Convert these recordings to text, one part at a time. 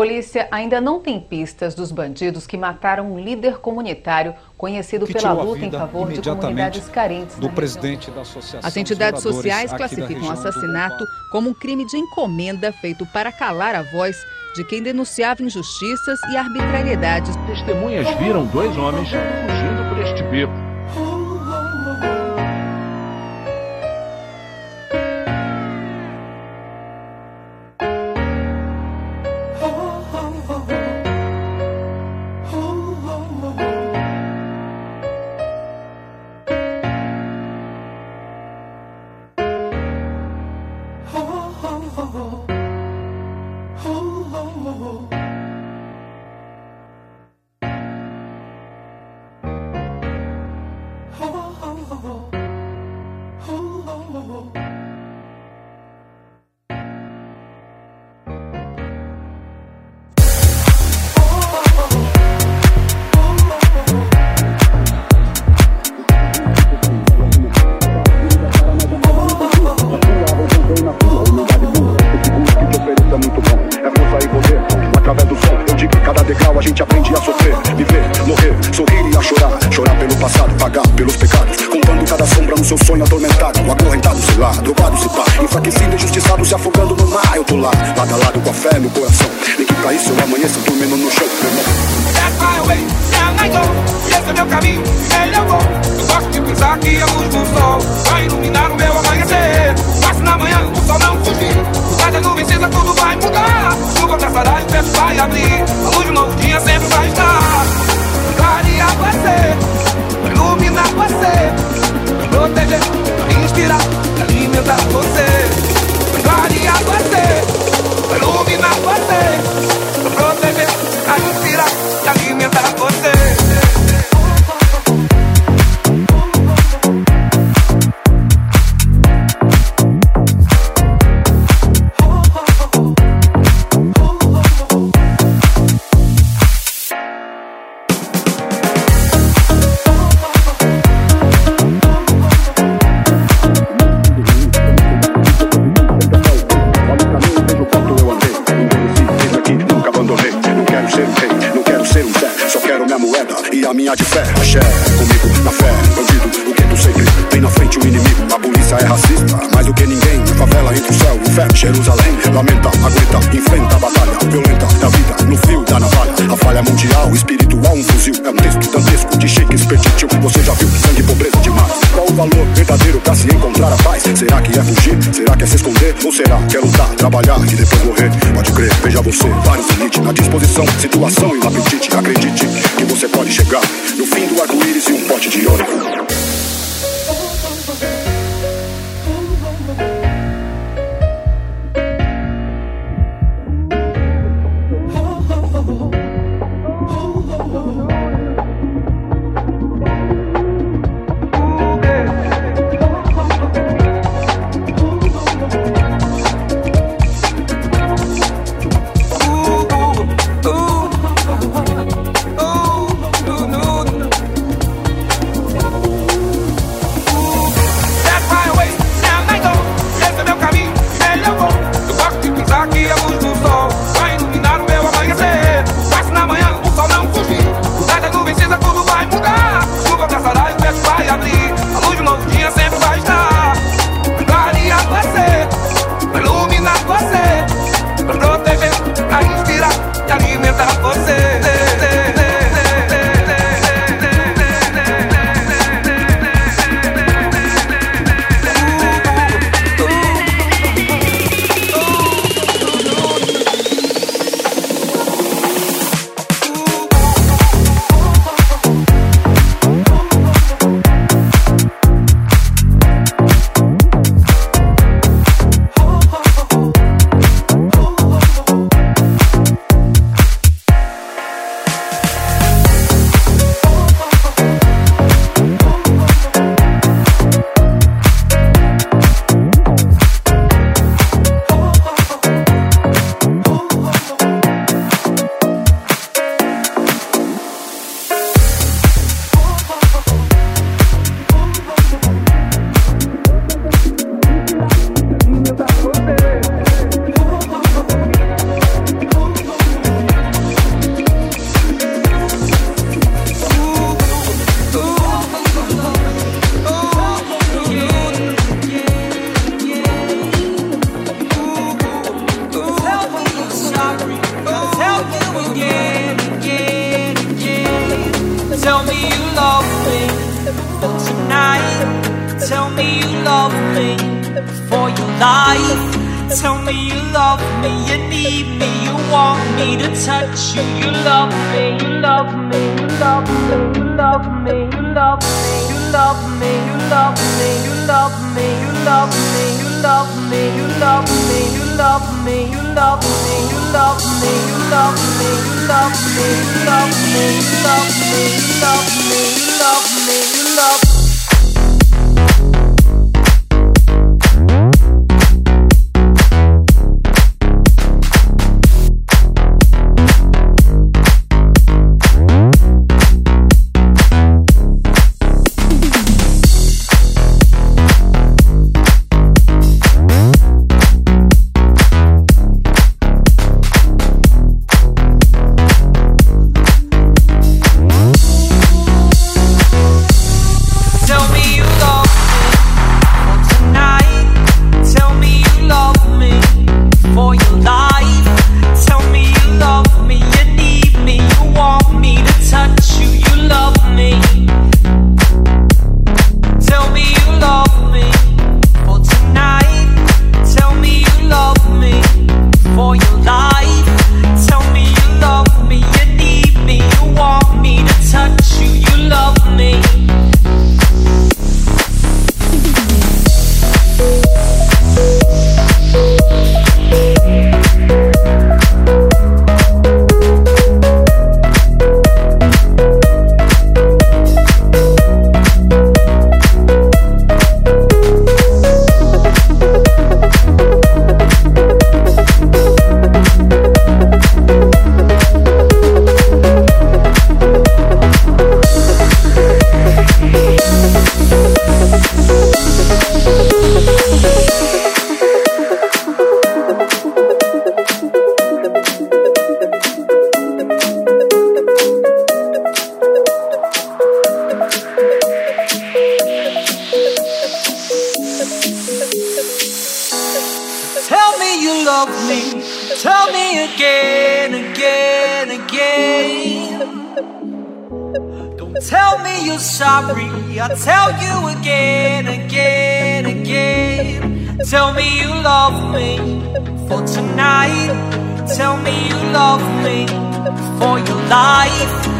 polícia ainda não tem pistas dos bandidos que mataram um líder comunitário conhecido pela luta em favor de comunidades carentes. Do presidente da Associação As entidades sociais classificam o assassinato como um crime de encomenda feito para calar a voz de quem denunciava injustiças e arbitrariedades. Testemunhas viram dois homens fugindo por este beco. enfraquecido, injustiçado, se afogando no mar. Eu tô lá, lado a lado com a fé no coração. Love me, you love me, you love me, you love me, you love me, you love me, you love me, you love me, you love me, you love me, you love me, you love me, you love me, you love me, you love me, you love me, you love me. Don't tell me you're sorry. I'll tell you again, again, again. Tell me you love me for tonight. Tell me you love me for your life.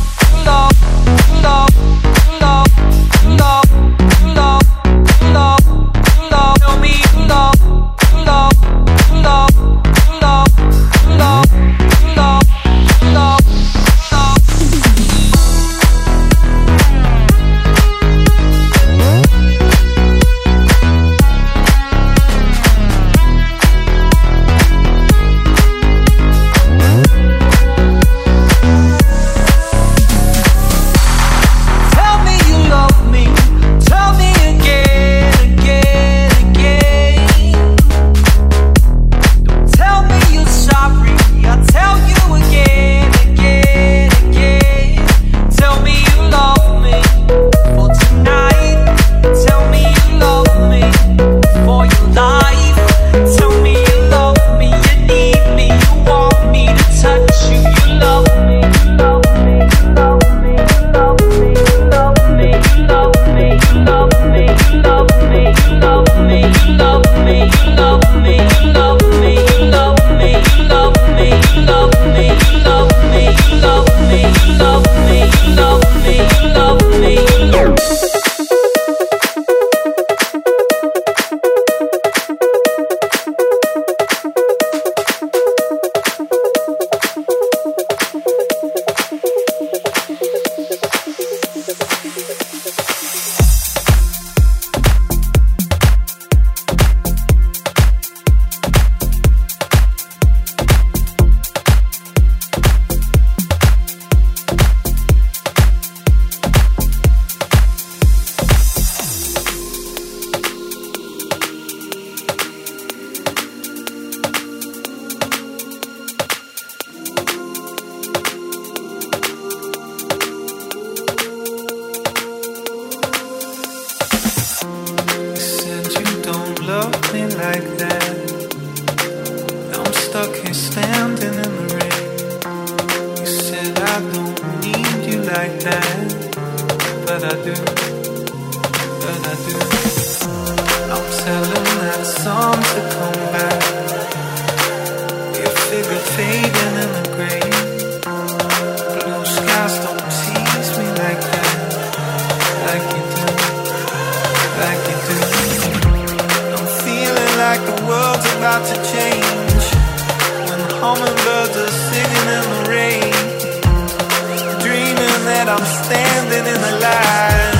shelter, sitting in the rain, dreaming that I'm standing in the light.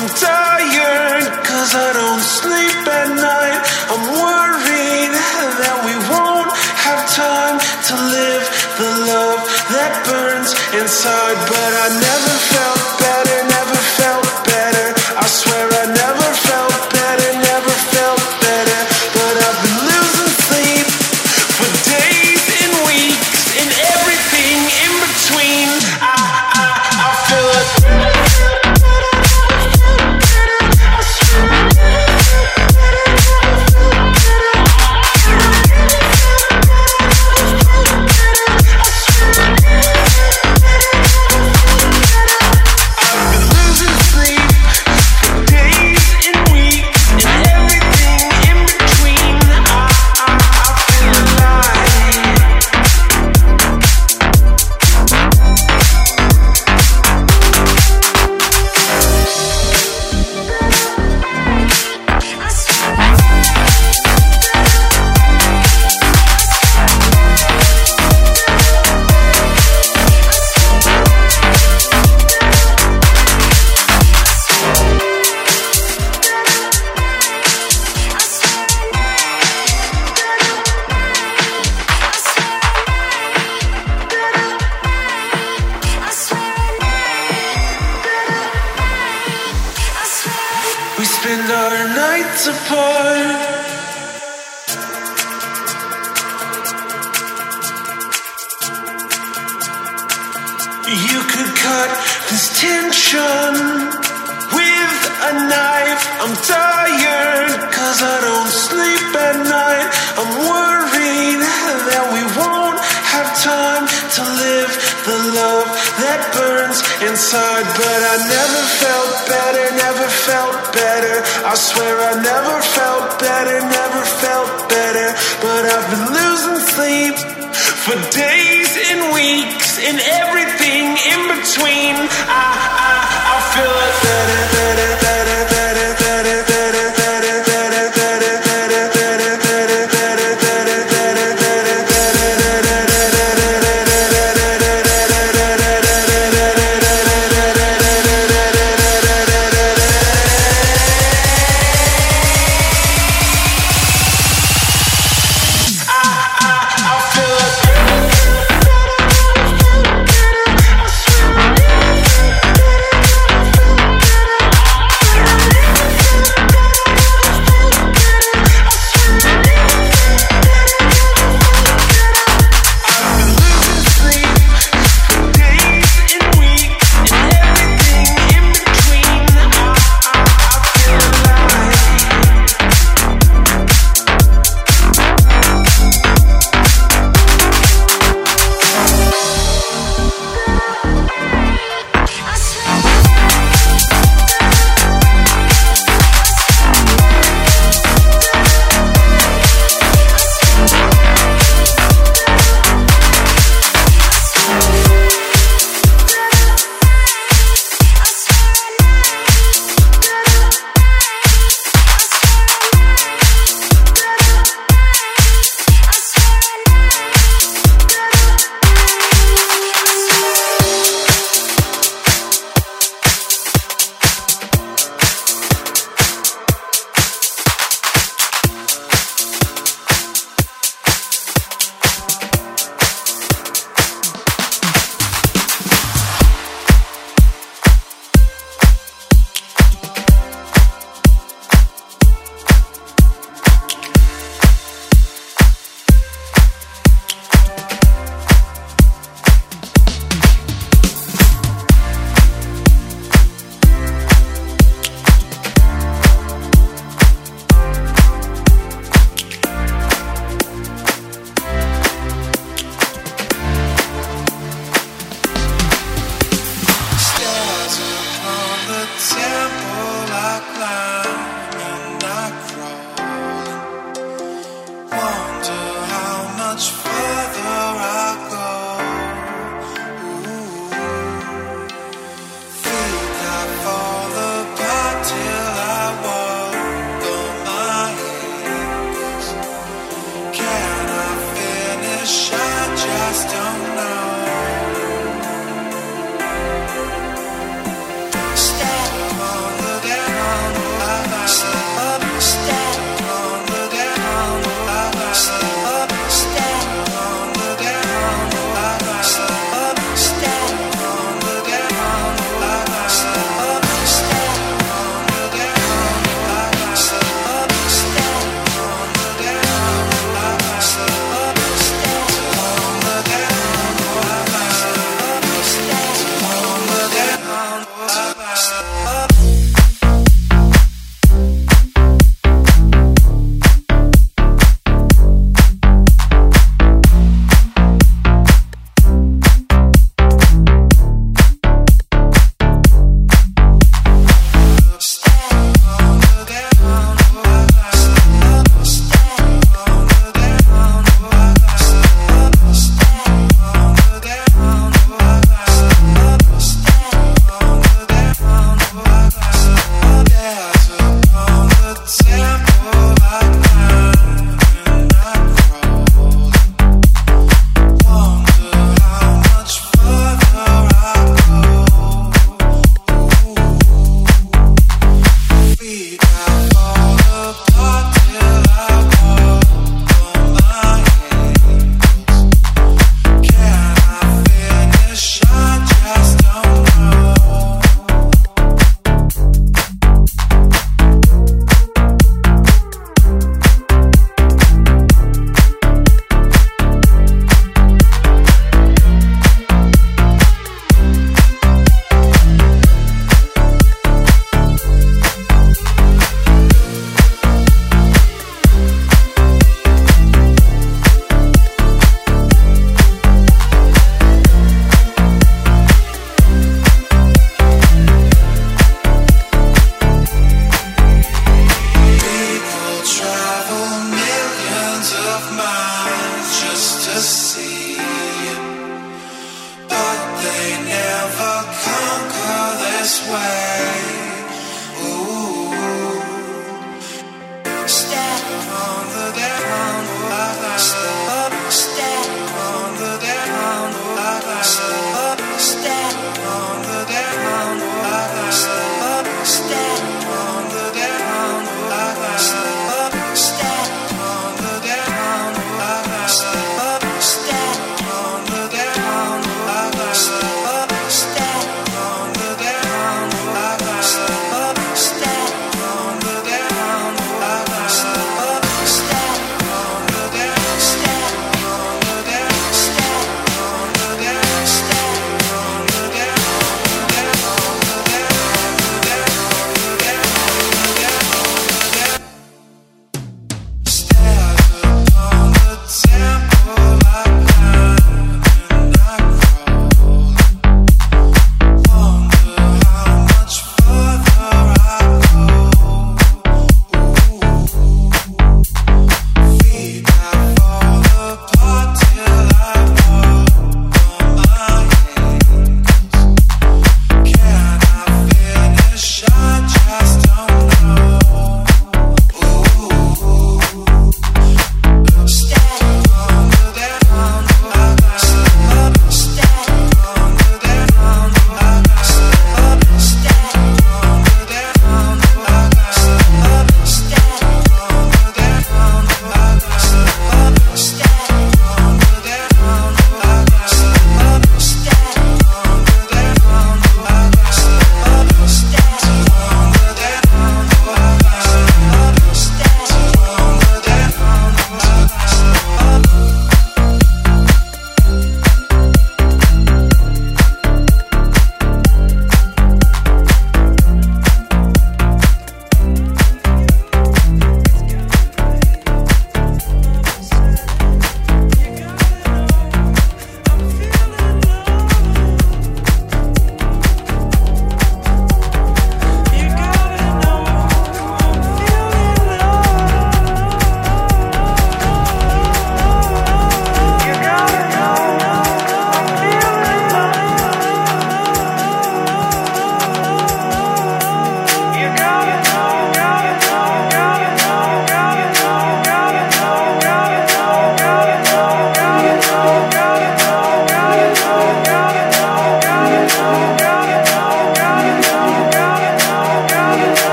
I'm tired, cause I don't sleep at night. I'm worried that we won't have time to live the love that burns inside, but I never felt. temple I climb.